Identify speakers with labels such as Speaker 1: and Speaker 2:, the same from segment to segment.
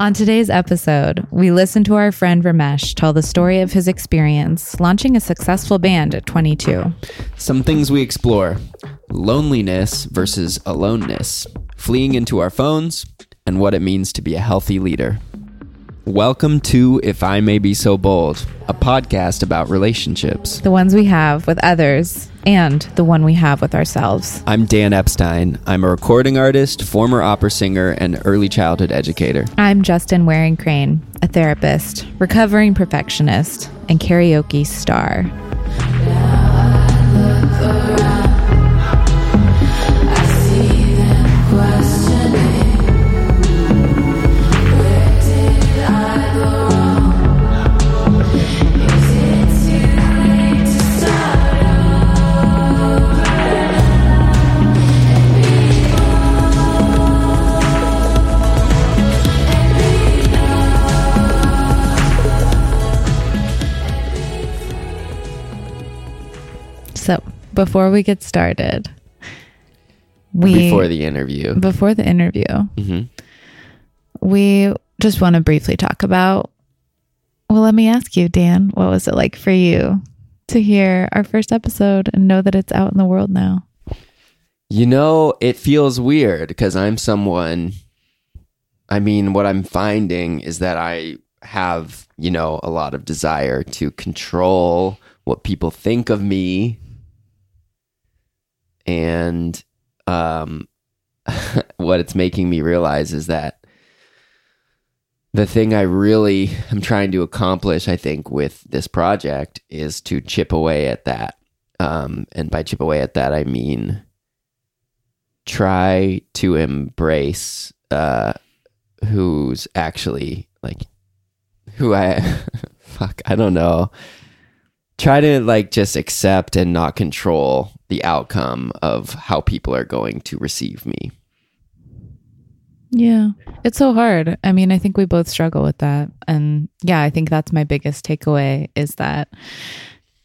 Speaker 1: On today's episode, we listen to our friend Ramesh tell the story of his experience launching a successful band at 22.
Speaker 2: Some things we explore loneliness versus aloneness, fleeing into our phones, and what it means to be a healthy leader. Welcome to If I May Be So Bold, a podcast about relationships.
Speaker 1: The ones we have with others and the one we have with ourselves.
Speaker 2: I'm Dan Epstein. I'm a recording artist, former opera singer, and early childhood educator.
Speaker 1: I'm Justin Waring Crane, a therapist, recovering perfectionist, and karaoke star. Before we get started, we
Speaker 2: Before the interview.
Speaker 1: before the interview,
Speaker 2: Mhm.
Speaker 1: we just want to briefly talk about. Well, let me ask you, Dan, what was it like for you to hear our first episode and know that it's out in the world now?
Speaker 2: You know, it feels weird because I'm someone. I mean, what I'm finding is that I have, you know, a lot of desire to control what people think of me. And um, what it's making me realize is that the thing I really am trying to accomplish, I think, with this project is to chip away at that. Um, and by chip away at that, I mean try to embrace uh who's actually like who I fuck I don't know try to like just accept and not control the outcome of how people are going to receive me
Speaker 1: Yeah. It's so hard. I mean, I think we both struggle with that. And yeah, I think that's my biggest takeaway is that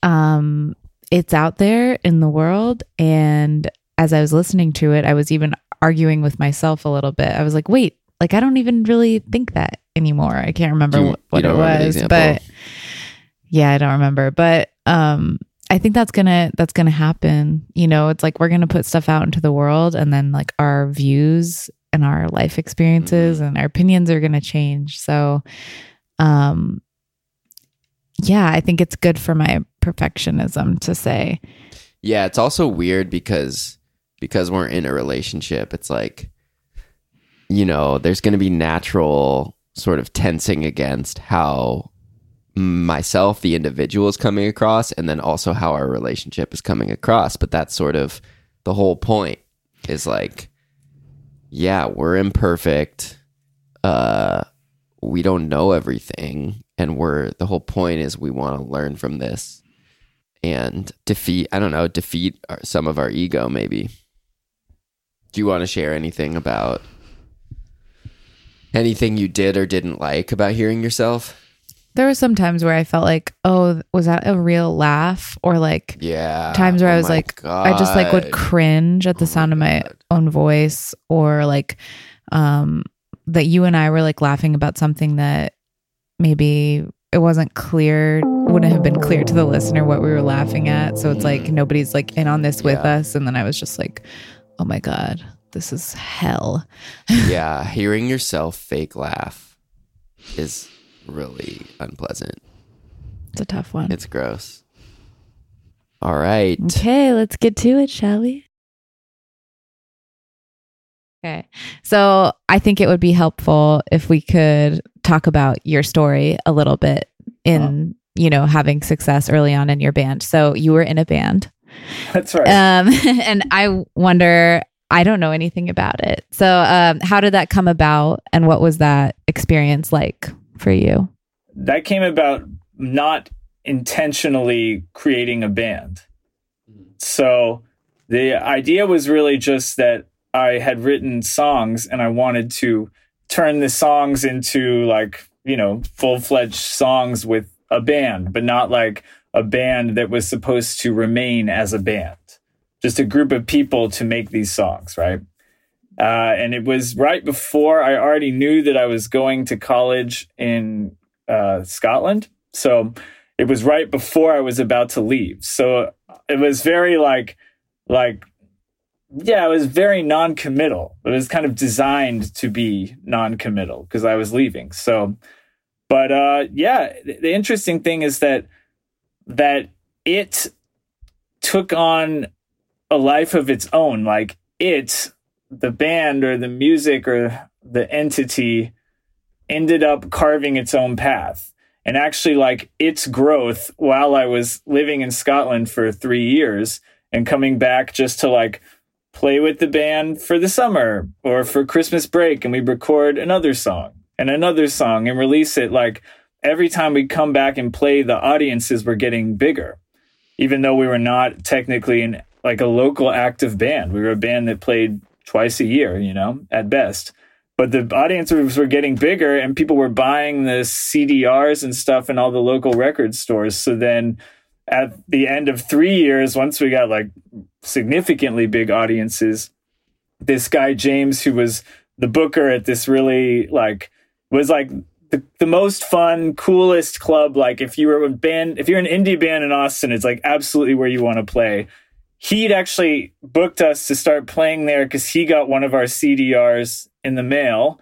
Speaker 1: um it's out there in the world and as I was listening to it, I was even arguing with myself a little bit. I was like, "Wait, like I don't even really think that anymore. I can't remember
Speaker 2: you-
Speaker 1: what, what it was, but yeah, I don't remember. But um I think that's going to that's to happen. You know, it's like we're going to put stuff out into the world and then like our views and our life experiences
Speaker 2: Mm-hmm.
Speaker 1: and our opinions are going to change. So um yeah, I think it's good for my perfectionism to say,
Speaker 2: Yeah, it's also weird because because we're in a relationship, it's like you know, there's going to be natural sort of tensing against how myself the individual is coming across and then also how our relationship is coming across, but that's sort of the whole point is like yeah, we're imperfect. Uh we don't know everything. And we're the whole point is we want to learn from this and defeat i don't know defeat our, some of our ego maybe. Do you want to share anything about anything you did or didn't like about hearing yourself
Speaker 1: there were some times where I felt like, oh, was that a real laugh? Or like
Speaker 2: yeah
Speaker 1: times where
Speaker 2: Oh
Speaker 1: I was like, I just like would cringe at the
Speaker 2: Oh
Speaker 1: sound of my
Speaker 2: God.
Speaker 1: own voice, or like um that you and I were like laughing about something that maybe it wasn't clear, wouldn't have been clear to the listener what we were laughing at. So it's like
Speaker 2: Mhm.
Speaker 1: nobody's like in on this with
Speaker 2: Yeah.
Speaker 1: us, and then I was just like, oh my god, this is hell.
Speaker 2: yeah hearing yourself fake laugh is really unpleasant
Speaker 1: It's a tough one.
Speaker 2: it's gross all right
Speaker 1: Okay, let's get to it, shall we? Okay. So I think it would be helpful if we could talk about your story a little bit in, you know, having success early on in your band. So you were in a band.
Speaker 3: That's right.
Speaker 1: Um, and I wonder, I don't know anything about it. So um, how did that come about and what was that experience like for you?
Speaker 3: that came about not intentionally creating a band. So the idea was really just that I had written songs and I wanted to turn the songs into like, you know, full fledged songs with a band, but not like a band that was supposed to remain as a band. Just a group of people to make these songs, right? Uh, and it was right before I already knew that I was going to college in uh, Scotland. So it was right before I was about to leave. So it was very like, like, yeah, it was very non-committal. It was kind of designed to be non-committal because I was leaving. So, but uh, yeah, the interesting thing is that that it took on a life of its own. Like it, the band or the music or the entity, ended up carving its own path. And actually like its growth while I was living in Scotland for three years and coming back just to like play with the band for the summer or for Christmas break and we record another song and another song and release it like every time we come back and play the audiences were getting bigger even though we were not technically in like a local active band. We were a band that played twice a year you know at best but the audiences were getting bigger and people were buying the CDRs and stuff in all the local record stores. So then at the end of three years, once we got like significantly big audiences, this guy, James, who was the booker at this really like, was like the, the most fun, coolest club. Like if you were a band, if you're an indie band in Austin, it's like absolutely where you want to play. He'd actually booked us to start playing there because he got one of our CDRs in the mail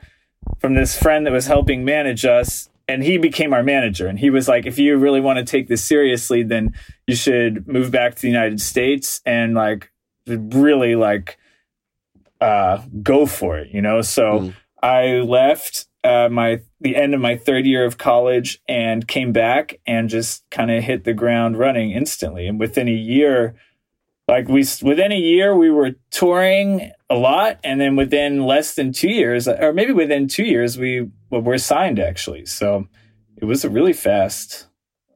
Speaker 3: from this friend that was helping manage us and he became our manager. And he was like if you really want to take this seriously then you should move back to the united states and like really like uh go for it you know? So mm. i left uh my the end of my third year of college and came back and just kind of hit the ground running instantly. And within a year like we within a year we were touring a lot and then within less than two years or maybe within two years we were signed actually so it was a really fast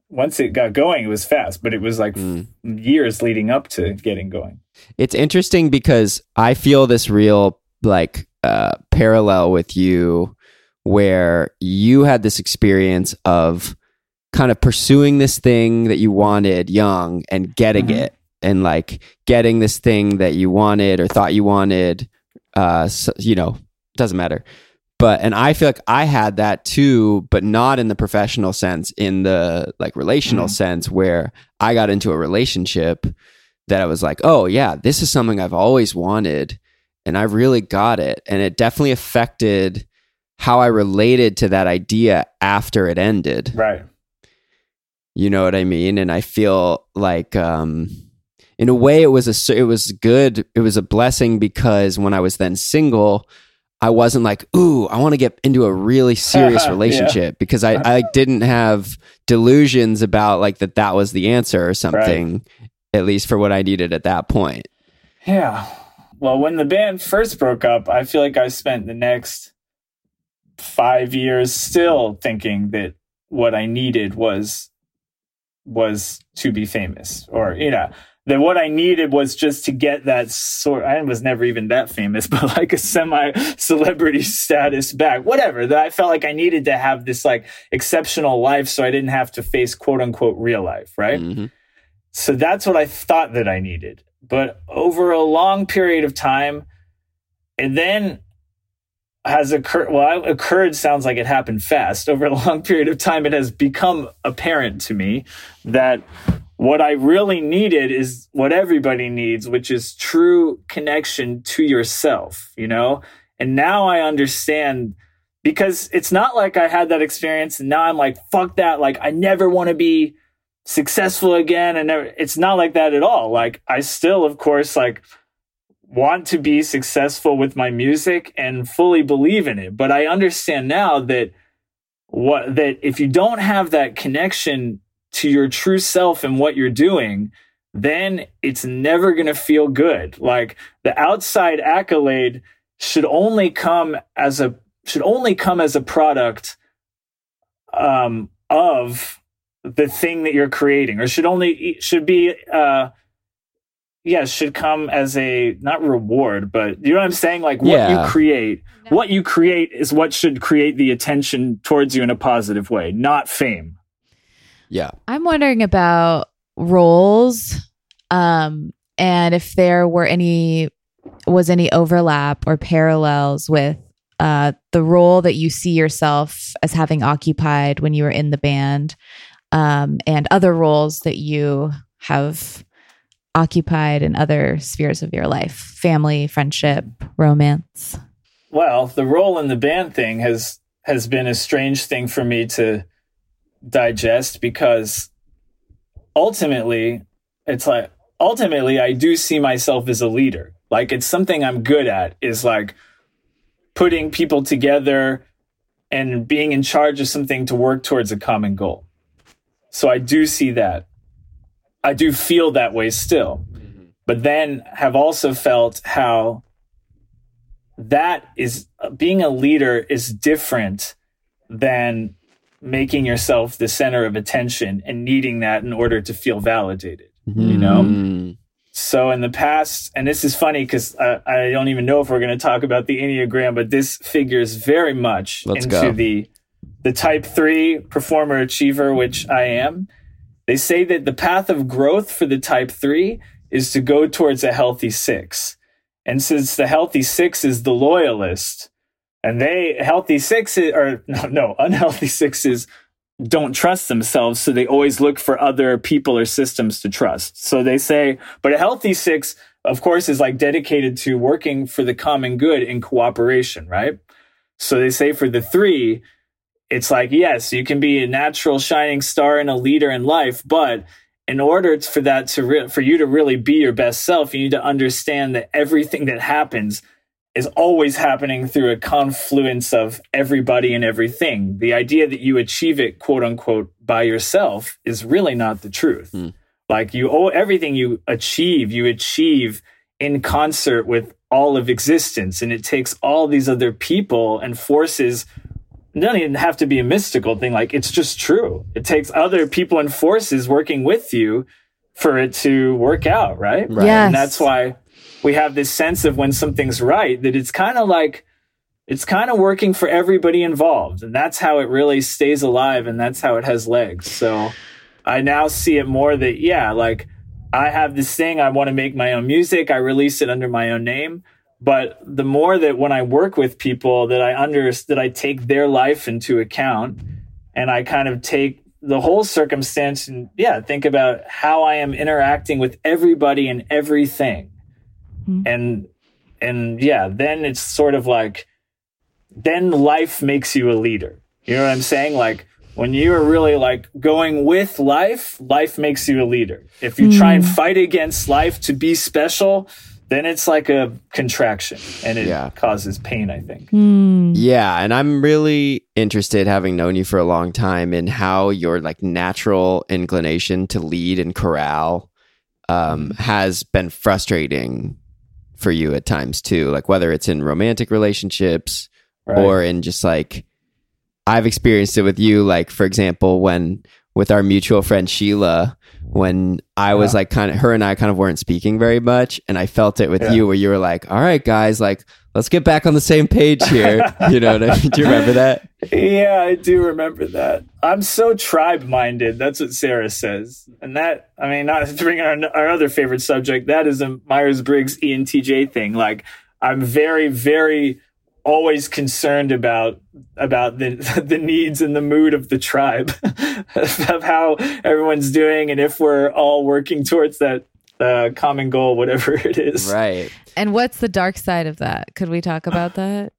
Speaker 3: once it got going it was fast but it was like mm. years leading up to getting going
Speaker 2: it's interesting because i feel this real like uh, parallel with you where you had this experience of kind of pursuing this thing that you wanted young and getting mm-hmm. it and like getting this thing that you wanted or thought you wanted uh so, you know doesn't matter. But and i feel like i had that too but not in the professional sense in the like relational mm-hmm. sense where i got into a relationship that i was like oh yeah this is something i've always wanted and i really got it. And it definitely affected how i related to that idea after it ended.
Speaker 3: Right.
Speaker 2: You know what i mean? And i feel like um in a way it was a it was good it was a blessing because when i was then single i wasn't like ooh i want to get into a really serious relationship yeah. because I, I didn't have delusions about like that that was the answer or something right. at least for what i needed at that point
Speaker 3: yeah well when the band first broke up i feel like i spent the next five years still thinking that what i needed was was to be famous or you know that what I needed was just to get that sort. I was never even that famous, but like a semi celebrity status back, whatever. That I felt like I needed to have this like exceptional life, so I didn't have to face quote unquote real life, right? Mm-hmm. So that's what I thought that I needed. But over a long period of time, and then has occurred. Well, occurred sounds like it happened fast. Over a long period of time, it has become apparent to me that what I really needed is what everybody needs, which is true connection to yourself, you know? And now I understand because it's not like I had that experience and now I'm like, fuck that. Like, I never want to be successful again. And it's not like that at all. Like, I still, of course, like, want to be successful with my music and fully believe in it. But I understand now that what, that if you don't have that connection to your true self and what you're doing, then it's never going to feel good. Like the outside accolade should only come as a should only come as a product um, of the thing that you're creating, or should only should be uh, yeah should come as a not reward, but you know what I'm saying. Like what yeah. you create, what you create is what should create the attention towards you in a positive way, not fame.
Speaker 2: Yeah.
Speaker 1: I'm wondering about roles um, and if there were any was any overlap or parallels with uh, the role that you see yourself as having occupied when you were in the band um, and other roles that you have occupied in other spheres of your life family friendship romance
Speaker 3: well the role in the band thing has has been a strange thing for me to digest because ultimately it's like ultimately I do see myself as a leader. Like it's something I'm good at is like putting people together and being in charge of something to work towards a common goal. So I do see that. I do feel that way still. Mm-hmm. But then have also felt how that is being a leader is different than making yourself the center of attention and needing that in order to feel validated you know
Speaker 2: Mm.
Speaker 3: so in the past and this is funny because I, I don't even know if we're going to talk about the enneagram but this figures very much
Speaker 2: Let's
Speaker 3: into
Speaker 2: go.
Speaker 3: the the type 3 performer achiever which i am they say that the path of growth for the type 3 is to go towards a healthy 6 and since the healthy 6 is the loyalist and they healthy sixes or no, no unhealthy sixes don't trust themselves so they always look for other people or systems to trust. So they say but a healthy six of course is like dedicated to working for the common good in cooperation right? So they say for the three it's like yes you can be a natural shining star and a leader in life but in order for that to re- for you to really be your best self you need to understand that everything that happens is always happening through a confluence of everybody and everything. The idea that you achieve it, quote unquote, by yourself is really not the truth. Hmm. Like you owe everything you achieve, you achieve in concert with all of existence. And it takes all these other people and forces. It doesn't even have to be a mystical thing. Like it's just true. It takes other people and forces working with you for it to work out, right?
Speaker 2: Right.
Speaker 1: Yes.
Speaker 3: And that's why we have this sense of when something's right that it's kind of like it's kind of working for everybody involved and that's how it really stays alive and that's how it has legs. So i now see it more that yeah like i have this thing i want to make my own music i release it under my own name but the more that when i work with people that i under that i take their life into account and i kind of take the whole circumstance and yeah think about how i am interacting with everybody and everything Mm-hmm. and and yeah then it's sort of like then life makes you a leader. You know what i'm saying? Like when you are really like going with life life makes you a leader. If you try and mm. fight against life to be special then it's like a contraction and it
Speaker 2: Yeah.
Speaker 3: causes pain i think. Mm.
Speaker 2: Yeah, and I'm really interested, having known you for a long time, in how your like natural inclination to lead and corral um, mm-hmm. has been frustrating for you at times too. Like whether it's in romantic relationships
Speaker 3: right?
Speaker 2: or in just like I've experienced it with you. Like for example, when with our mutual friend Sheila, when I was
Speaker 3: Yeah.
Speaker 2: like kind of her and I kind of weren't speaking very much, and I felt it with
Speaker 3: Yeah.
Speaker 2: you where you were like, "All right, guys, like let's get back on the same page here." you know, what I mean? do you remember that?
Speaker 3: Yeah, I do remember that. I'm so tribe minded. That's what Sarah says. And that, I mean, not to bring our, our other favorite subject, that is a Myers Briggs ENTJ thing. Like, I'm very, very always concerned about about the the needs and the mood of the tribe of how everyone's doing and if we're all working towards that uh, common goal whatever it is
Speaker 2: Right.
Speaker 1: And what's the dark side of that? Could we talk about that?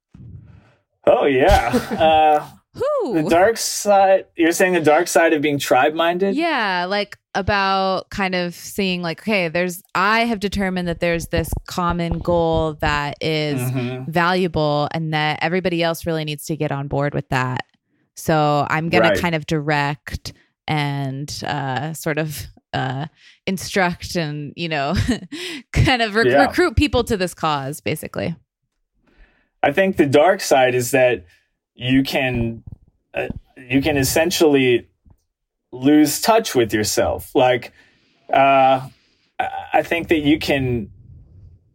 Speaker 3: oh yeah uh,
Speaker 1: Who?
Speaker 3: the dark side you're saying the dark side of being tribe minded
Speaker 1: Yeah, like about kind of seeing like, okay, there's I have determined that there's this common goal that is
Speaker 3: Mhm.
Speaker 1: valuable and that everybody else really needs to get on board with that. So I'm gonna
Speaker 3: Right.
Speaker 1: kind of direct and uh sort of uh instruct and you know kind of rec-
Speaker 3: Yeah.
Speaker 1: recruit people to this cause basically.
Speaker 3: I think the dark side is that you can uh, you can essentially lose touch with yourself. Like uh, I think that you can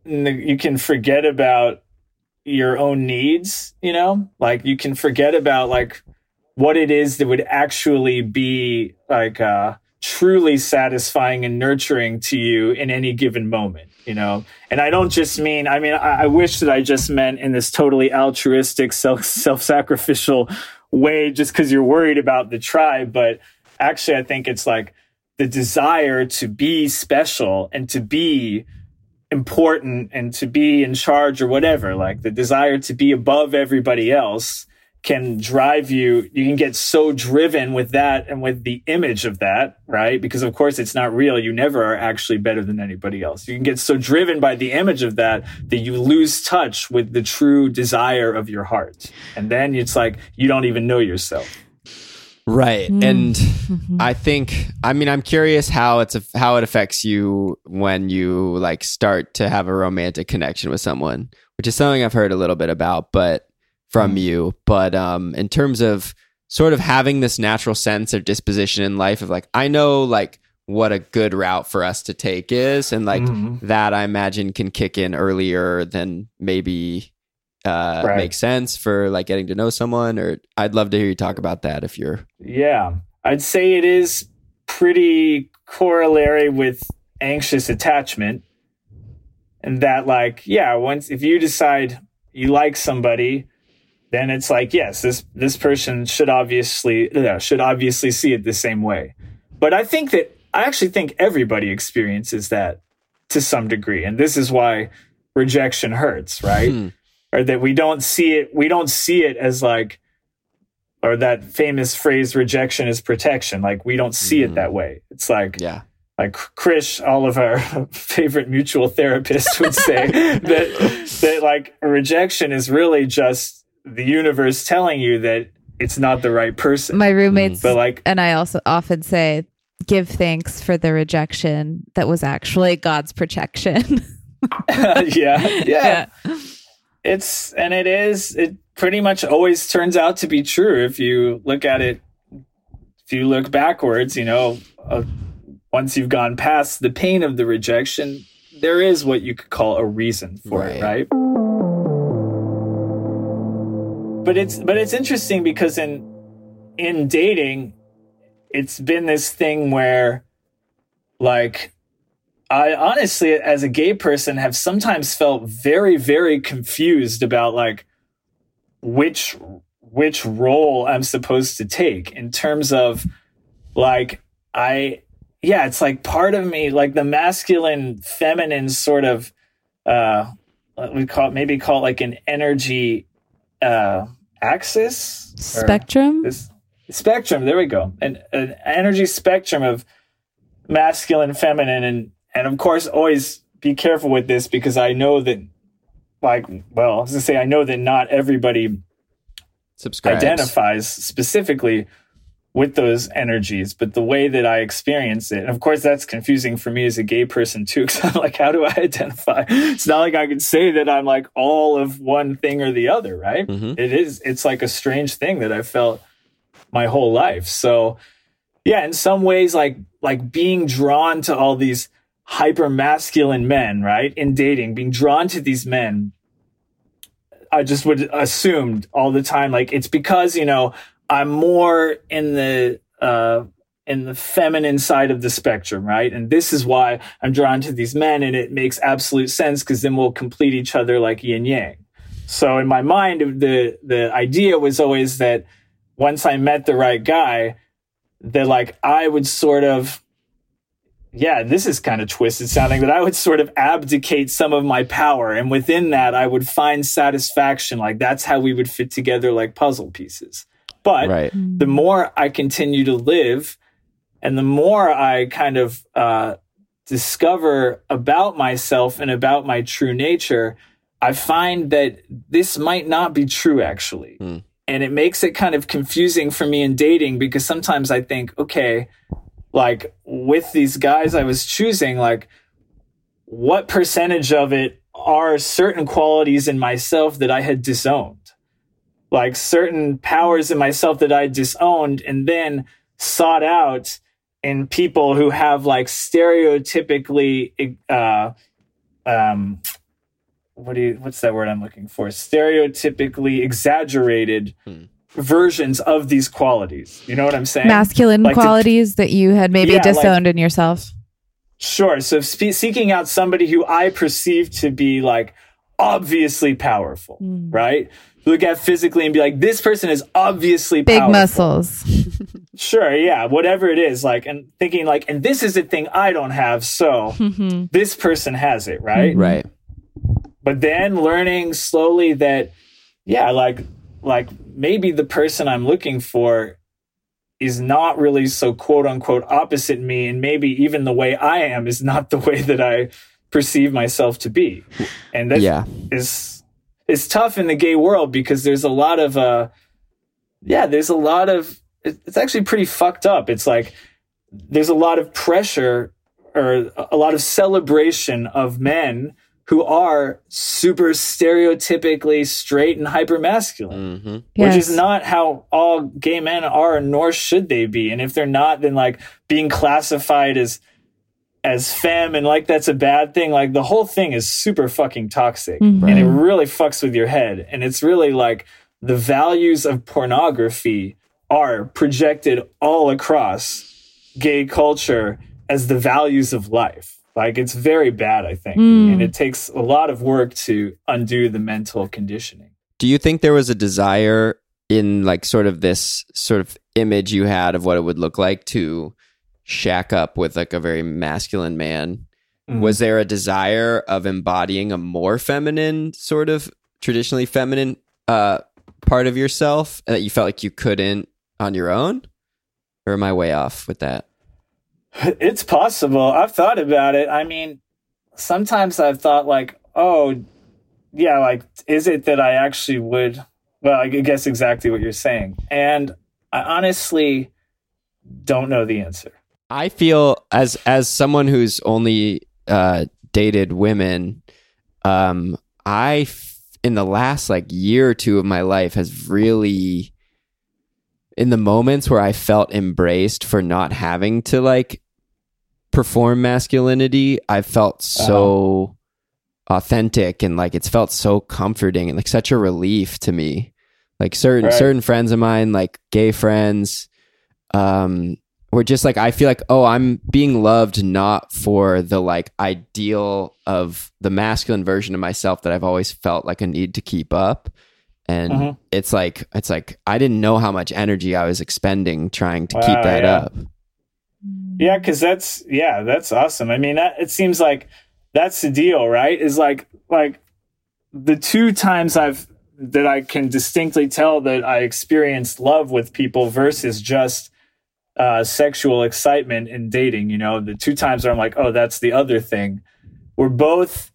Speaker 3: you can forget about your own needs. You know, like you can forget about like what it is that would actually be like uh, truly satisfying and nurturing to you in any given moment. you know and i don't just mean i mean i, I wish that i just meant in this totally altruistic self self-sacrificial way just because you're worried about the tribe but actually i think it's like the desire to be special and to be important and to be in charge or whatever like the desire to be above everybody else can drive you you can get so driven with that and with the image of that right? Because of course it's not real. You never are actually better than anybody else. You can get so driven by the image of that that you lose touch with the true desire of your heart. And then it's like you don't even know yourself
Speaker 2: right and i think i mean i'm curious how it's how it affects you when you like start to have a romantic connection with someone which is something i've heard a little bit about but from you. But um, in terms of sort of having this natural sense of disposition in life of like, I know like what a good route for us to take is, and like mm-hmm. that I imagine can kick in earlier than maybe uh, right. makes sense for like getting to know someone. Or I'd love to hear you talk about that if you're.
Speaker 3: Yeah, I'd say it is pretty corollary with anxious attachment and that like yeah once if you decide you like somebody then it's like yes this this person should obviously should obviously see it the same way but i think that i actually think everybody experiences that to some degree and this is why rejection hurts right hmm. Or that we don't see it we don't see it as like or that famous phrase rejection is protection like we don't see mm. it that hmm. way it's like
Speaker 2: yeah
Speaker 3: like Krish, all of our favorite mutual therapists would say that that like rejection is really just the universe telling you that it's not the right person.
Speaker 1: My roommates, but like, and I also often say, give thanks for the rejection that was actually God's protection.
Speaker 3: yeah, yeah, yeah. It's and it is. It pretty much always turns out to be true if you look at it. If you look backwards, you know, uh, once you've gone past the pain of the rejection, there is what you could call a reason for right. it, right? but it's but it's interesting because in in dating it's been this thing where like I honestly as a gay person have sometimes felt very very confused about like which which role I'm supposed to take in terms of like I yeah it's like part of me like the masculine feminine sort of uh we call it maybe call it like an energy uh, axis
Speaker 1: spectrum.
Speaker 3: This spectrum. There we go. An, an energy spectrum of masculine, feminine, and and of course, always be careful with this because I know that, like, well, I was gonna say I know that not everybody
Speaker 2: Subscribes.
Speaker 3: identifies specifically with those energies, but the way that I experience it, and of course, that's confusing for me as a gay person too, because I'm like, how do I identify? It's not like I could say that I'm like all of one thing or the other, right? Mm-hmm. It is, it's like a strange thing that I've felt my whole life. So, yeah, in some ways, like, like being drawn to all these hyper masculine men, right? In dating, being drawn to these men, I just would assumed all the time, like, it's because, you know, I'm more in the uh, in the feminine side of the spectrum, right? And this is why I'm drawn to these men, and it makes absolute sense because then we'll complete each other like yin yang. So in my mind, the the idea was always that once I met the right guy, that like I would sort of yeah, this is kind of twisted sounding, but I would sort of abdicate some of my power. And within that, I would find satisfaction. Like that's how we would fit together like puzzle pieces. But right. the more I continue to live and the more I kind of uh, discover about myself and about my true nature, I find that this might not be true actually. Mm. And it makes it kind of confusing for me in dating because sometimes I think, okay, like with these guys I was choosing, like what percentage of it are certain qualities in myself that I had disowned? like certain powers in myself that I disowned and then sought out in people who have like stereotypically uh um what do you what's that word I'm looking for? Stereotypically exaggerated hmm. Versions of these qualities. You know what I'm saying?
Speaker 1: Masculine like qualities the, that you had maybe yeah, disowned like, in yourself.
Speaker 3: Sure. So spe- seeking out somebody who I perceive to be like obviously powerful,
Speaker 1: Mm.
Speaker 3: right? Look at physically and be like, this person is obviously
Speaker 1: Big
Speaker 3: powerful.
Speaker 1: muscles.
Speaker 3: Sure, yeah, whatever it is, like, and thinking like, and this is a thing I don't have, so
Speaker 1: Mhm.
Speaker 3: this person has it, right?
Speaker 2: Right.
Speaker 3: But then learning slowly that, yeah, like, like maybe the person I'm looking for is not really so quote unquote opposite me, and maybe even the way I am is not the way that I perceive myself to be, and that is
Speaker 2: Yeah.
Speaker 3: is tough in the gay world because there's a lot of uh yeah there's a lot of it's actually pretty fucked up it's like there's a lot of pressure or a lot of celebration of men who are super stereotypically straight and hyper masculine
Speaker 2: hmm
Speaker 3: which is not how all gay men are nor should they be. And if they're not then like being classified as as femme and like that's a bad thing like the whole thing is super fucking toxic.
Speaker 1: Mhm.
Speaker 3: and it really fucks with your head. And it's really like the values of pornography are projected all across gay culture as the values of life like it's very bad i think
Speaker 1: Mm.
Speaker 3: and it takes a lot of work to undo the mental conditioning
Speaker 2: Do you think there was a desire in like sort of this sort of image you had of what it would look like to shack up with like a very masculine man?
Speaker 3: Mhm.
Speaker 2: Was there a desire of embodying a more feminine sort of traditionally feminine uh part of yourself that you felt like you couldn't on your own? Or am I way off with that?
Speaker 3: It's possible. I've thought about it. I mean, sometimes I've thought like, oh, yeah, like, is it that I actually would? Well, I guess exactly what you're saying. And I honestly don't know the answer.
Speaker 2: I feel as as someone who's only uh, dated women, um, I f- in the last like year or two of my life has really in the moments where I felt embraced for not having to like perform masculinity, I felt so authentic and like it's felt so comforting and like such a relief to me. Like certain
Speaker 3: Right.
Speaker 2: certain friends of mine, like gay friends, um, were just like I feel like oh I'm being loved not for the like ideal of the masculine version of myself that I've always felt like a need to keep up and
Speaker 3: Mhm.
Speaker 2: it's like it's like I didn't know how much energy I was expending trying to
Speaker 3: Wow,
Speaker 2: keep that
Speaker 3: yeah.
Speaker 2: up
Speaker 3: Yeah, because that's yeah, that's awesome. I mean, that, it seems like that's the deal, right? Is like like the two times I've that I can distinctly tell that I experienced love with people versus just uh, sexual excitement in dating. You know, the two times where I'm like, oh, that's the other thing. We're both.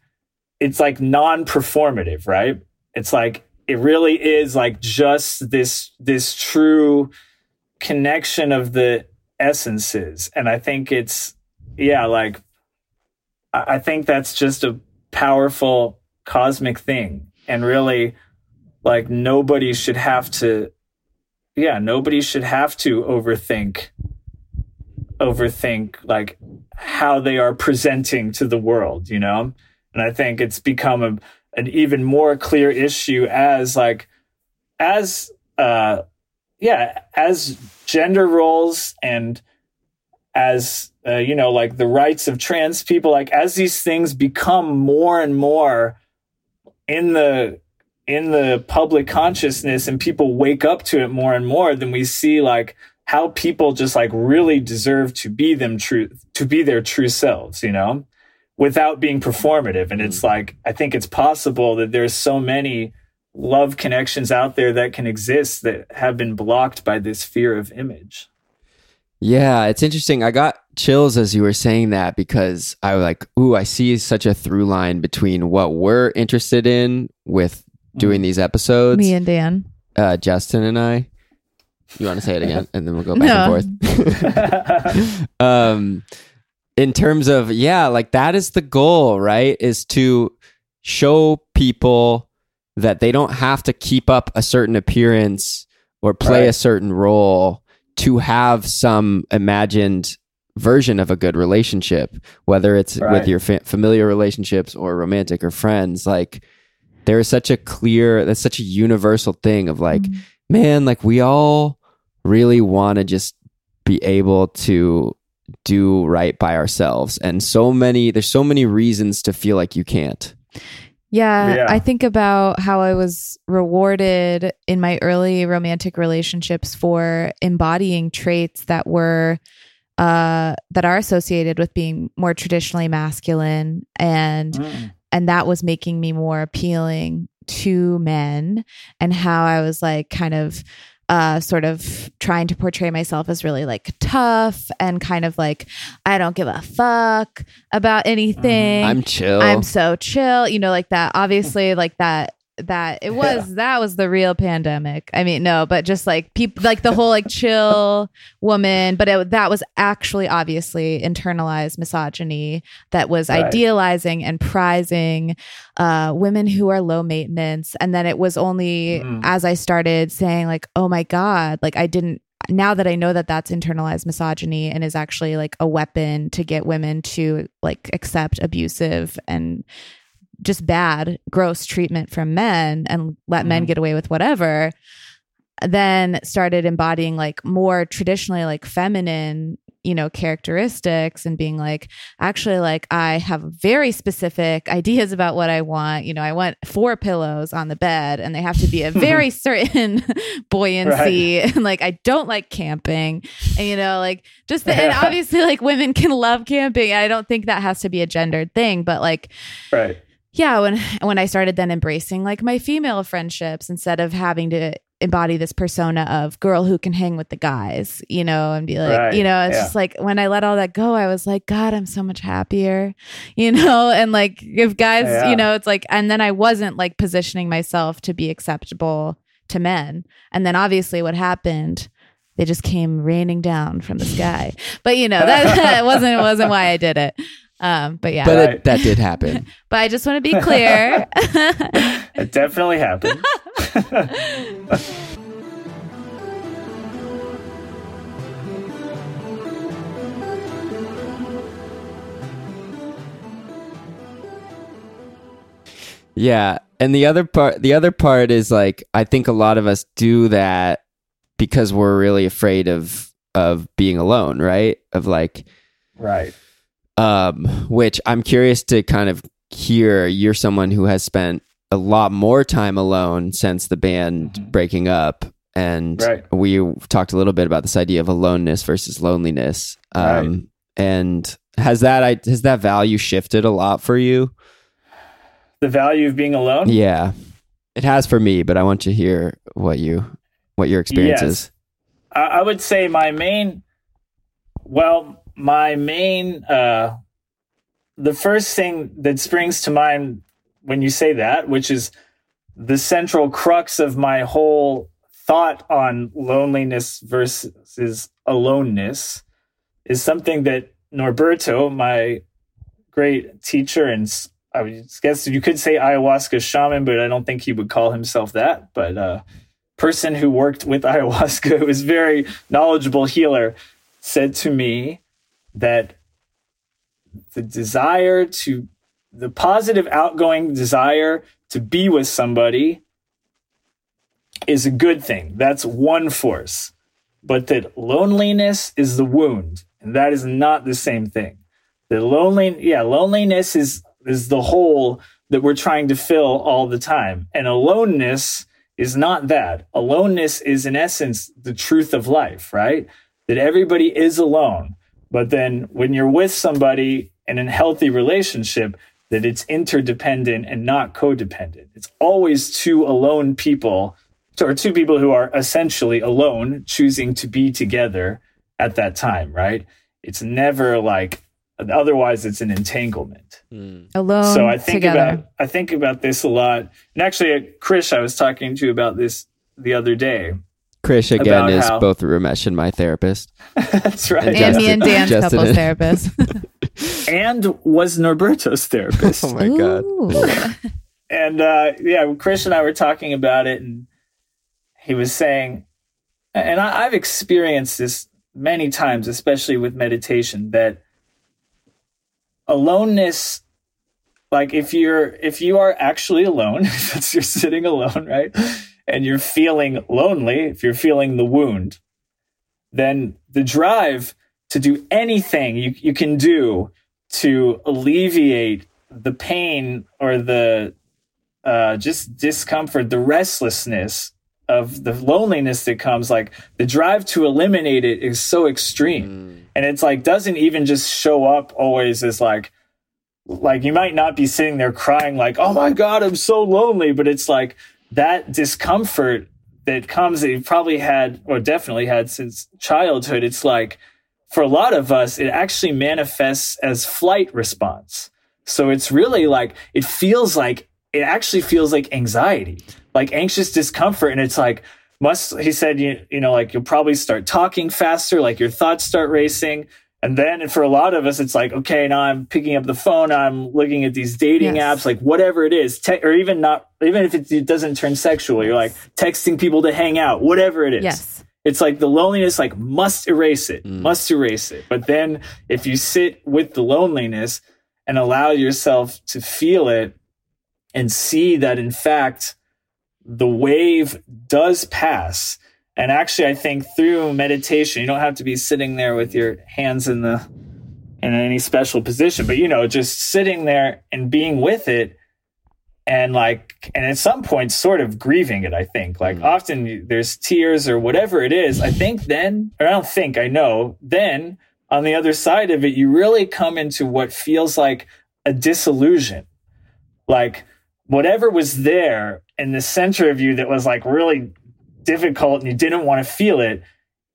Speaker 3: It's like non-performative, right? It's like it really is like just this this true connection of the essences. And i think it's yeah like i think that's just a powerful cosmic thing. And really like nobody should have to yeah nobody should have to overthink overthink like how they are presenting to the world you know? And i think it's become a, an even more clear issue as like as uh yeah as gender roles and as uh, you know like the rights of trans people like as these things become more and more in the in the public consciousness and people wake up to it more and more then we see like how people just like really deserve to be them true to be their true selves you know without being performative. And it's like i think it's possible that there's so many love connections out there that can exist that have been blocked by this fear of image
Speaker 2: Yeah, it's interesting. I got chills as you were saying that because I was like, ooh, I see such a through line between what we're interested in with doing these episodes,
Speaker 1: Me and Dan.
Speaker 2: uh, Justin and I. You want to say it again, and then we'll go back
Speaker 1: No.
Speaker 2: and forth. um, in terms of yeah, like that is the goal, right? Is to show people that they don't have to keep up a certain appearance or play a certain role to have some imagined version of a good relationship, whether it's
Speaker 3: Right.
Speaker 2: with your fa- familiar relationships or romantic or friends. Like there is such a clear, that's such a universal thing of like, mm-hmm. man, like we all really want to just be able to do right by ourselves and so many there's so many reasons to feel like you can't
Speaker 1: Yeah,
Speaker 3: Yeah.
Speaker 1: I think about how I was rewarded in my early romantic relationships for embodying traits that were uh that are associated with being more traditionally masculine and
Speaker 3: Mm.
Speaker 1: and that was making me more appealing to men and how I was like kind of uh sort of trying to portray myself as really like tough and kind of like I don't give a fuck about anything.
Speaker 2: i'm chill
Speaker 1: I'm so chill, you know, like that. Obviously, like that. That it was that was the real pandemic. I mean, no, but just like people, like the whole like chill woman. But it, that was actually obviously internalized misogyny that was
Speaker 3: Right.
Speaker 1: idealizing and prizing uh, women who are low maintenance. And then it was only
Speaker 3: Mm.
Speaker 1: as I started saying like, oh my god, like I didn't now that I know that that's internalized misogyny and is actually like a weapon to get women to like accept abusive and just bad, gross treatment from men and let men
Speaker 3: Mhm.
Speaker 1: get away with whatever, then started embodying like more traditionally like feminine you know characteristics and being like actually like i have very specific ideas about what i want you know i want four pillows on the bed and they have to be a very certain buoyancy and like i don't like camping and you know like just the, and obviously like women can love camping i don't think that has to be a gendered thing but like
Speaker 3: Right.
Speaker 1: Yeah when when i started then embracing like my female friendships instead of having to embody this persona of girl who can hang with the guys you know and be like
Speaker 3: Right,
Speaker 1: you know it's
Speaker 3: yeah.
Speaker 1: just like when i let all that go i was like god i'm so much happier you know and like if guys
Speaker 3: Yeah.
Speaker 1: you know it's like and then i wasn't like positioning myself to be acceptable to men and then obviously what happened they just came raining down from the sky but you know that, that wasn't wasn't why i did it um but yeah
Speaker 2: but
Speaker 3: Right.
Speaker 2: it, that did happen
Speaker 1: but I just want to be clear.
Speaker 3: It definitely happened.
Speaker 2: Yeah, and the other part the other part is like I think a lot of us do that because we're really afraid of of being alone, right? Of like
Speaker 3: right.
Speaker 2: Um which I'm curious to kind of hear you're someone who has spent a lot more time alone since the band breaking up and
Speaker 3: Right.
Speaker 2: we talked a little bit about this idea of aloneness versus loneliness. Um
Speaker 3: Right.
Speaker 2: and has that I has that value shifted a lot for you?
Speaker 3: The value of being alone.
Speaker 2: Yeah, it has for me, but I want to hear what you what your experience
Speaker 3: Yes.
Speaker 2: is.
Speaker 3: I, I would say my main, well, my main, uh, the first thing that springs to mind when you say that, which is the central crux of my whole thought on loneliness versus aloneness, is something that Norberto, my great teacher and I guess you could say ayahuasca shaman, but I don't think he would call himself that. But uh, person who worked with ayahuasca, who was very knowledgeable healer, said to me that the desire to, the positive outgoing desire to be with somebody is a good thing. That's one force. But that loneliness is the wound, and that is not the same thing. The lonely, yeah, loneliness is is the hole that we're trying to fill all the time, and aloneness is not that. Aloneness is, in essence, the truth of life, right? That everybody is alone. But then when you're with somebody in a healthy relationship, that it's interdependent and not codependent. It's always two alone people, or two people who are essentially alone, choosing to be together at that time, right? It's never like, otherwise, it's an entanglement
Speaker 1: Alone
Speaker 3: so I think
Speaker 1: together.
Speaker 3: about I think about this a lot. And actually, uh, Krish, I was talking to you about this the other day.
Speaker 2: Krish again is
Speaker 3: how-
Speaker 2: both Ramesh and my therapist.
Speaker 3: That's right.
Speaker 1: and
Speaker 2: Justin-
Speaker 1: me and Dan's
Speaker 2: Justin-
Speaker 1: couples therapist.
Speaker 3: And was Norberto's therapist.
Speaker 2: Oh my god.
Speaker 3: And uh, yeah, Krish and I were talking about it, and he was saying, and I, I've experienced this many times, especially with meditation, that aloneness, like if you're if you are actually alone, if you're sitting alone, right, and you're feeling lonely, if you're feeling the wound, then the drive to do anything you, you can do to alleviate the pain or the uh, just discomfort, the restlessness of the loneliness that comes, like the drive to eliminate it is so extreme.
Speaker 2: Mm.
Speaker 3: And it's like, doesn't even just show up always as like, like you might not be sitting there crying like, oh my God, I'm so lonely. But it's like that discomfort that comes that you've probably had or definitely had since childhood. It's like, for a lot of us, it actually manifests as flight response. So it's really like, it feels like, it actually feels like anxiety, like anxious discomfort. And it's like, must, he said, you, you know, like you'll probably start talking faster, like your thoughts start racing. And then for a lot of us, it's like, okay, now I'm picking up the phone, I'm looking at these dating
Speaker 1: Yes.
Speaker 3: apps, like whatever it is, te- or even not, even if it, it doesn't turn sexual, you're like texting people to hang out, whatever it is
Speaker 1: Yes.
Speaker 3: it's like the loneliness like must erase it mm. must erase it but then if you sit with the loneliness and allow yourself to feel it and see that in fact the wave does pass and actually i think through meditation you don't have to be sitting there with your hands in the in any special position but you know just sitting there and being with it and like and at some point sort of grieving it i think. Like mm. often there's tears or whatever it is. I think then or i don't think i know then on the other side of it you really come into what feels like a disillusion. Like whatever was there in the center of you that was like really difficult and you didn't want to feel it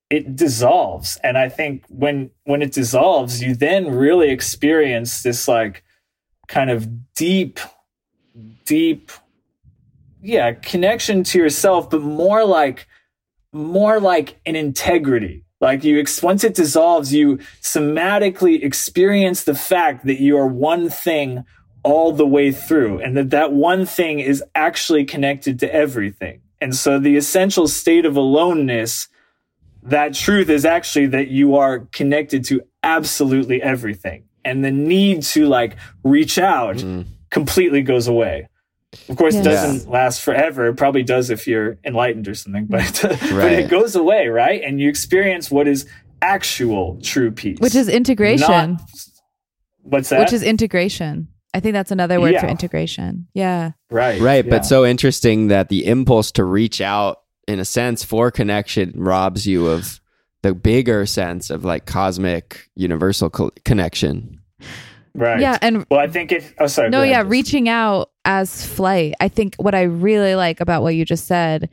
Speaker 3: it dissolves. And i think when when it dissolves you then really experience this like kind of deep deep yeah connection to yourself but more like more like an integrity. Like you once it dissolves you somatically experience the fact that you are one thing all the way through and that that one thing is actually connected to everything and so the essential state of aloneness that truth is actually that you are connected to absolutely everything and the need to like reach out mm. completely goes away of course, it doesn't last forever. It probably does if you're enlightened or something, but but it goes away, right? And you experience what is actual true peace,
Speaker 1: Which is integration.
Speaker 3: Not, what's that?
Speaker 1: which is integration. I think that's another word for integration. Yeah.
Speaker 3: right,
Speaker 2: Right,
Speaker 3: yeah.
Speaker 2: but so interesting that the impulse to reach out in a sense for connection robs you of the bigger sense of like cosmic universal co- connection.
Speaker 3: right,
Speaker 1: Yeah. And
Speaker 3: Well, I think it. Oh, sorry.
Speaker 1: no,
Speaker 3: go ahead,
Speaker 1: yeah, reaching out as flight. I think what I really like about what you just said,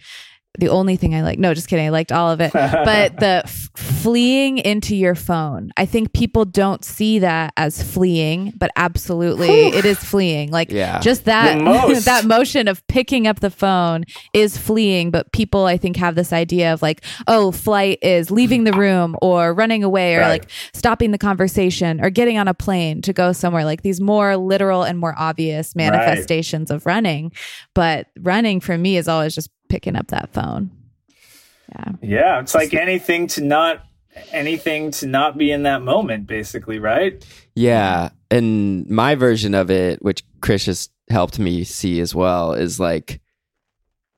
Speaker 1: the only thing I like, no, just kidding, I liked all of it, but the f- fleeing into your phone. I think people don't see that as fleeing, but absolutely it is fleeing. Like
Speaker 2: Yeah.
Speaker 1: just that that motion of picking up the phone is fleeing, but people I think have this idea of like, oh, flight is leaving the room or running away or
Speaker 3: Right.
Speaker 1: like stopping the conversation or getting on a plane to go somewhere like these more literal and more obvious manifestations of running but running for me is always just picking up that phone yeah
Speaker 3: Yeah, it's like anything to not anything to not be in that moment, basically, right?
Speaker 2: Yeah. And my version of it, which Krish has helped me see as well, is like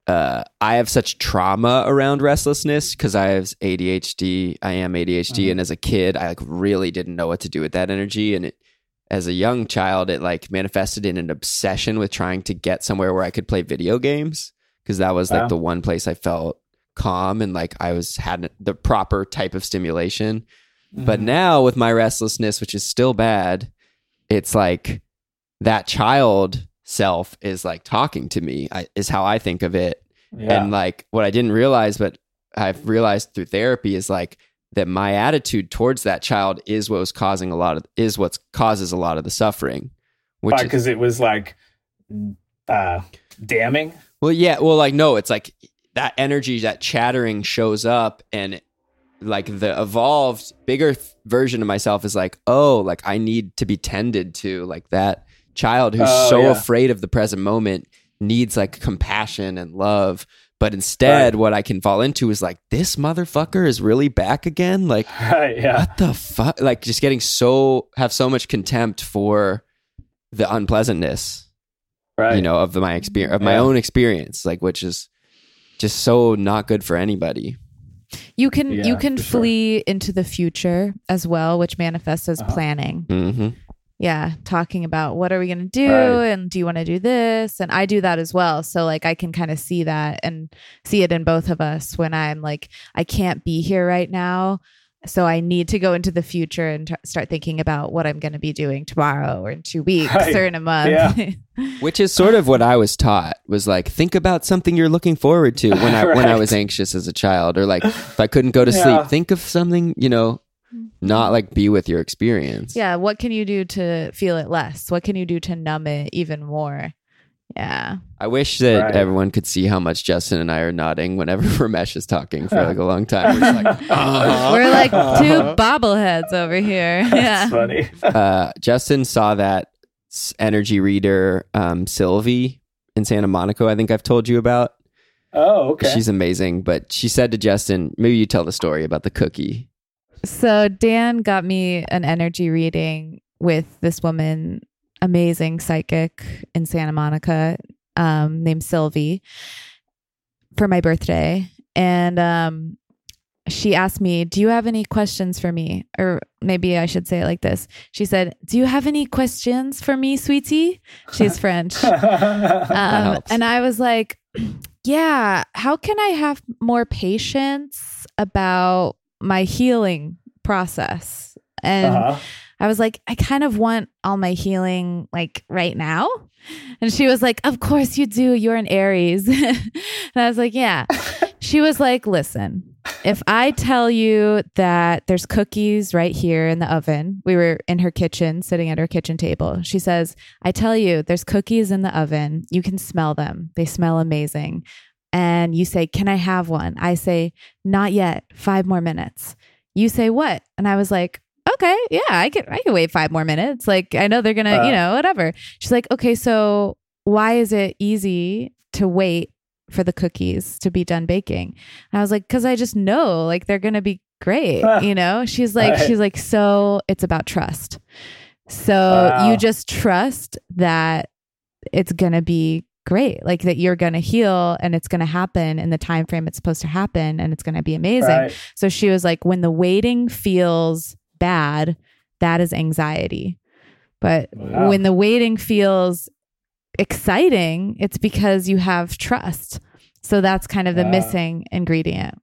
Speaker 2: uh, I have such trauma around restlessness because I have ADHD. I am ADHD, and as a kid, I like really didn't know what to do with that energy. And it, as a young child, it like manifested in an obsession with trying to get somewhere where I could play video games because that was like
Speaker 3: Wow.
Speaker 2: the one place I felt calm and like I was had the proper type of stimulation. But now with my restlessness, which is still bad, it's like that child self is like talking to me, I, is how I think of it.
Speaker 3: Yeah.
Speaker 2: And like what I didn't realize, but I've realized through therapy is like that my attitude towards that child is what was causing a lot of, is what causes a lot of the suffering. Which
Speaker 3: because it was like uh damning.
Speaker 2: Well, yeah, well, like, no, it's like that energy, that chattering shows up and like the evolved bigger th- version of myself is like, oh, like I need to be tended to like that child who's
Speaker 3: Oh,
Speaker 2: so
Speaker 3: yeah.
Speaker 2: afraid of the present moment needs like compassion and love. But instead,
Speaker 3: Right.
Speaker 2: what I can fall into is like, this motherfucker is really back again. Like,
Speaker 3: Right, yeah.
Speaker 2: what the fuck? Like, just getting so, have so much contempt for the unpleasantness
Speaker 3: Right.
Speaker 2: you know of the, my experience of my
Speaker 3: Yeah.
Speaker 2: own experience like which is just so not good for anybody
Speaker 1: You can
Speaker 3: Yeah,
Speaker 1: you can
Speaker 3: for sure.
Speaker 1: flee into the future as well, which manifests as
Speaker 3: Uh-huh.
Speaker 1: planning.
Speaker 2: hmm
Speaker 1: Yeah, talking about what are we going to do
Speaker 3: Right.
Speaker 1: and do you want to do this? And I do that as well. So like I can kind of see that and see it in both of us when I'm like I can't be here right now. So I need to go into the future and t- start thinking about what I'm going to be doing tomorrow or in 2 weeks
Speaker 3: Right.
Speaker 1: or in a month.
Speaker 3: Yeah.
Speaker 2: Which is sort of what I was taught was like think about something you're looking forward to when I when I was anxious as a child or like if I couldn't go to
Speaker 3: Yeah.
Speaker 2: sleep think of something you know mm-hmm. not like be with your experience.
Speaker 1: yeah, what can you do to feel it less? What can you do to numb it even more? Yeah.
Speaker 2: I wish that
Speaker 3: Right.
Speaker 2: everyone could see how much Justin and I are nodding whenever Ramesh is talking for like a long time. We're like, uh-huh.
Speaker 1: We're like two bobbleheads over here. Yeah.
Speaker 3: Funny.
Speaker 2: uh, Justin saw that energy reader um, Sylvie in Santa Monica. I think I've told you about.
Speaker 3: Oh, okay.
Speaker 2: She's amazing, but she said to Justin, "Maybe you tell the story about the cookie."
Speaker 1: So Dan got me an energy reading with this woman, amazing psychic in Santa Monica, um, named Sylvie, for my birthday. And um, she asked me, Do you have any questions for me? Or maybe I should say it like this. She said, Do you have any questions for me, sweetie? She's French. Um, and I was like, yeah, how can I have more patience about my healing process? And
Speaker 3: uh-huh.
Speaker 1: I was like, I kind of want all my healing like right now. And she was like, Of course you do. You're an Aries. and I was like, Yeah. She was like, Listen, if I tell you that there's cookies right here in the oven, we were in her kitchen, sitting at her kitchen table. She says, I tell you, there's cookies in the oven. You can smell them, they smell amazing. And you say, Can I have one? I say, Not yet. Five more minutes. You say, What? And I was like, Okay, yeah, I can I can wait five more minutes. Like I know they're gonna,
Speaker 3: Uh.
Speaker 1: you know, whatever. She's like, Okay, so why is it easy to wait for the cookies to be done baking? And I was like, Because I just know like they're gonna be great. you know? She's like,
Speaker 3: Right.
Speaker 1: she's like, so it's about trust. So
Speaker 3: Wow.
Speaker 1: you just trust that it's gonna be great like that you're gonna heal and it's gonna happen in the time frame it's supposed to happen and it's gonna be amazing
Speaker 3: Right.
Speaker 1: so she was like when the waiting feels bad that is anxiety but
Speaker 3: Wow.
Speaker 1: when the waiting feels exciting it's because you have trust so that's kind of the
Speaker 3: Wow.
Speaker 1: missing ingredient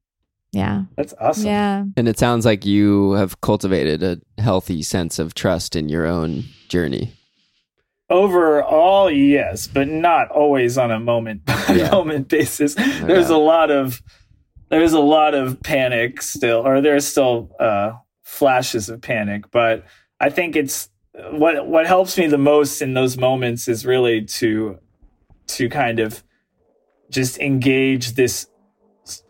Speaker 1: yeah
Speaker 3: That's awesome.
Speaker 1: yeah
Speaker 2: And it sounds like you have cultivated a healthy sense of trust in your own journey.
Speaker 3: Overall, yes, but not always on a moment by
Speaker 2: Yeah.
Speaker 3: moment basis. There's a lot of there's a lot of panic still, or there's still uh, flashes of panic. But I think it's what what helps me the most in those moments is really to to kind of just engage this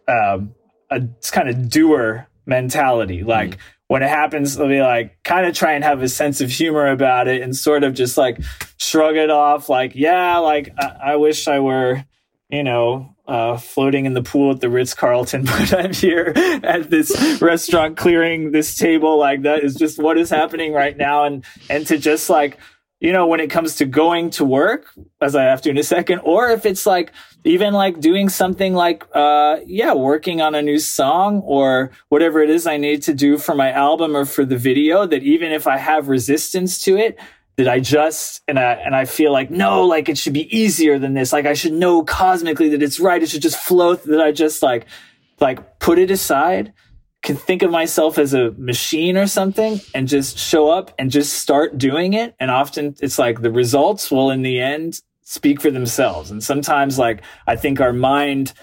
Speaker 3: um, a kind of doer mentality. Like when it happens, I'll be like, kind of try and have a sense of humor about it and sort of just like shrug it off. Like, yeah, like I, I wish I were, you know, uh, floating in the pool at the Ritz Carlton, but I'm here at this restaurant clearing this table. Like that is just what is happening right now. And, and to just like, you know, when it comes to going to work, as I have to in a second, or if it's like even like doing something like, uh, yeah, working on a new song or whatever it is I need to do for my album or for the video, that even if I have resistance to it, that I just and I and I feel like no, like it should be easier than this. Like I should know cosmically that it's right. It should just flow. That I just like like put it aside can think of myself as a machine or something and just show up and just start doing it. And often it's like the results will in the end speak for themselves. And sometimes like I think our mind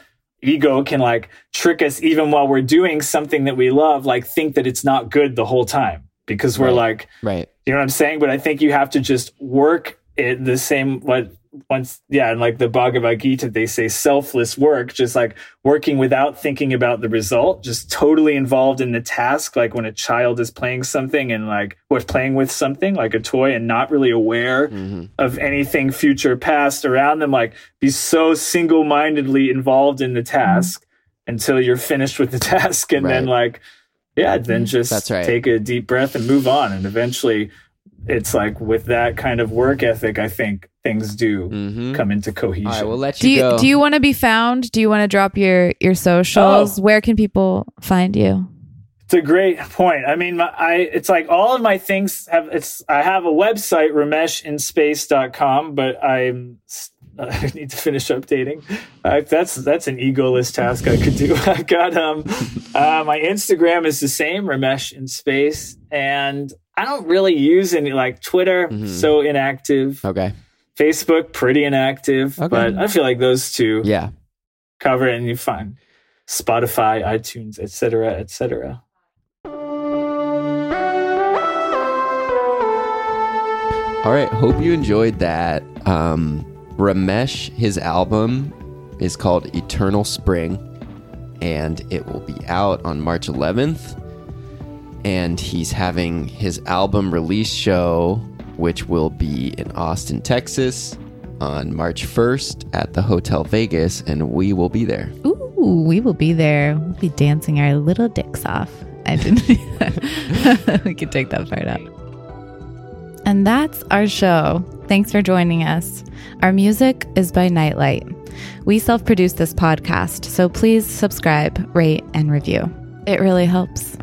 Speaker 3: ego can like trick us even while we're doing something that we love, like think that it's not good the whole time because we're
Speaker 2: Right.
Speaker 3: like,
Speaker 2: Right.
Speaker 3: You know what I'm saying? But I think you have to just work it the same what once yeah, and like the Bhagavad Gita, they say selfless work, just like working without thinking about the result, just totally involved in the task, like when a child is playing something and like or playing with something like a toy and not really aware
Speaker 2: hmm
Speaker 3: of anything future past around them, like be so single mindedly involved in the task until you're finished with the task and then like yeah, then just
Speaker 2: That's right.
Speaker 3: take a deep breath and move on. And eventually it's like with that kind of work ethic, I think things do
Speaker 2: Mhm.
Speaker 3: come into cohesion.
Speaker 2: All right, we'll let
Speaker 1: Do
Speaker 2: you,
Speaker 1: you
Speaker 2: go.
Speaker 1: do you want to be found? Do you want to drop your your socials?
Speaker 3: Oh.
Speaker 1: Where can people find you?
Speaker 3: It's a great point. I mean, my, I it's like all of my things have it's I have a website rameshinspace.com, but I'm I need to finish updating. Uh, that's that's an egoless task I could do. I've got um uh, my Instagram is the same Ramesh in space, and I don't really use any like Twitter,
Speaker 2: Mhm.
Speaker 3: so inactive.
Speaker 2: okay.
Speaker 3: Facebook, pretty inactive,
Speaker 2: Okay.
Speaker 3: but I feel like those two
Speaker 2: Yeah.
Speaker 3: cover it, and you find Spotify, iTunes, etc., etc.
Speaker 2: All right. Hope you enjoyed that. Um, Ramesh, his album is called Eternal Spring, and it will be out on March 11th. And he's having his album release show, which will be in Austin, Texas, on March 1st at the Hotel Vegas, and we will be there.
Speaker 1: Ooh, we will be there. We'll be dancing our little dicks off. I didn't. we could take that part out. And that's our show. Thanks for joining us. Our music is by Nightlight. We self produce this podcast, so please subscribe, rate, and review. It really helps.